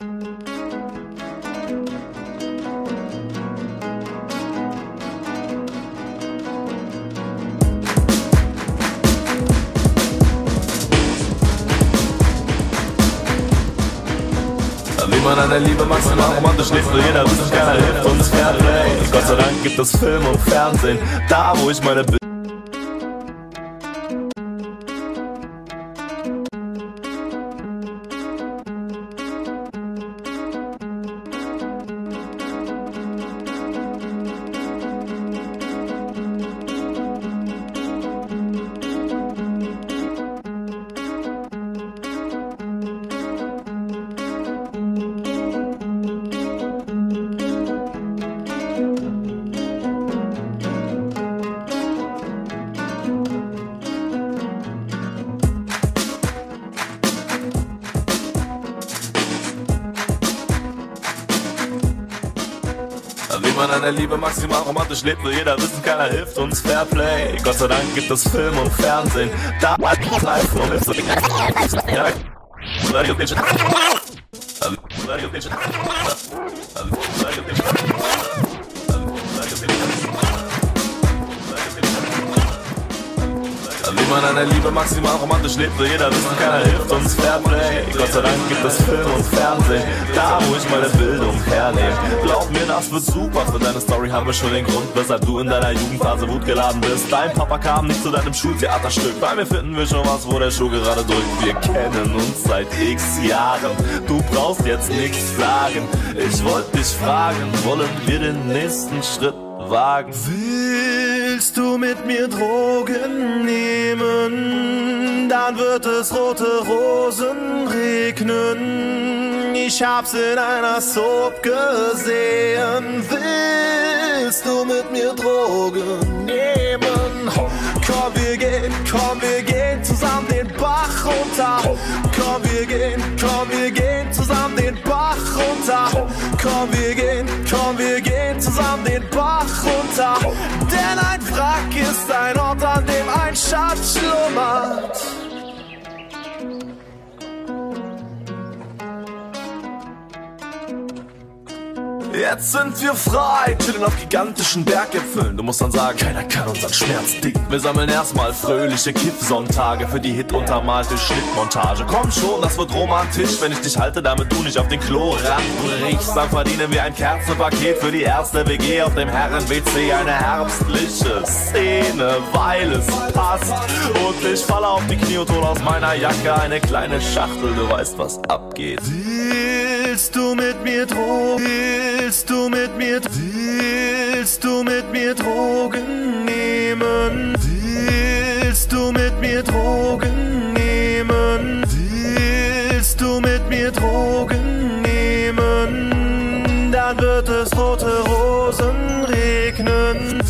Wie man an der Liebe maximal romantisch lebt, jeder wissen, keiner hilft uns Fairplay. Gott sei Dank gibt es Film und Fernsehen, da wo ich meine Wie der Liebe maximal romantisch lebt, will jeder wissen, keiner hilft uns Fairplay. Gott sei Dank gibt es Film und Fernsehen, da live und. Radio Bitch. Radio Bitch. Liebe maximal romantisch lebt, will jeder wissen, keiner hilft uns Fairplay. Gott sei Dank gibt es Film und Fernsehen, da wo ich meine Bildung hernehme. Glaub mir, das wird super, für deine Story haben wir schon den Grund, weshalb du in deiner Jugendphase wutgeladen bist. Dein Papa kam nicht zu deinem Schultheaterstück, bei mir finden wir schon was, wo der Schuh gerade drückt. Wir kennen uns seit x Jahren, du brauchst jetzt nichts sagen. Ich wollte dich fragen, wollen wir den nächsten Schritt wagen? Willst du mit mir Drogen nehmen? Dann wird es rote Rosen regnen. Ich hab's in einer Soap gesehen. Willst du mit mir Drogen nehmen? Komm, wir gehen, komm, wir gehen zusammen den Bach runter. Komm, wir gehen, komm, wir gehen zusammen den Bach runter. Komm, wir gehen, zusammen den Bach runter. Denn ein Wrack ist ein Ort, an dem ein Schatz schlummert. Jetzt sind wir frei, chillen auf gigantischen Berggipfeln. Du musst dann sagen, keiner kann unseren Schmerz dicken. Wir sammeln erstmal fröhliche Kiff-Sonntage für die Hit-untermalte Schnittmontage. Komm schon, das wird romantisch, wenn ich dich halte, damit du nicht auf den Klo ranbrichst. Dann verdienen wir ein Kerzenpaket für die erste WG auf dem Herren-WC. Eine herbstliche Szene, weil es passt. Und ich falle auf die Knie und hol aus meiner Jacke eine kleine Schachtel. Du weißt, was abgeht. Willst du mit mir Drogen? Willst du mit mir Willst du mit mir Drogen nehmen? Willst du mit mir Drogen nehmen? Willst du mit mir Drogen nehmen? Dann wird es rote Rosen regnen.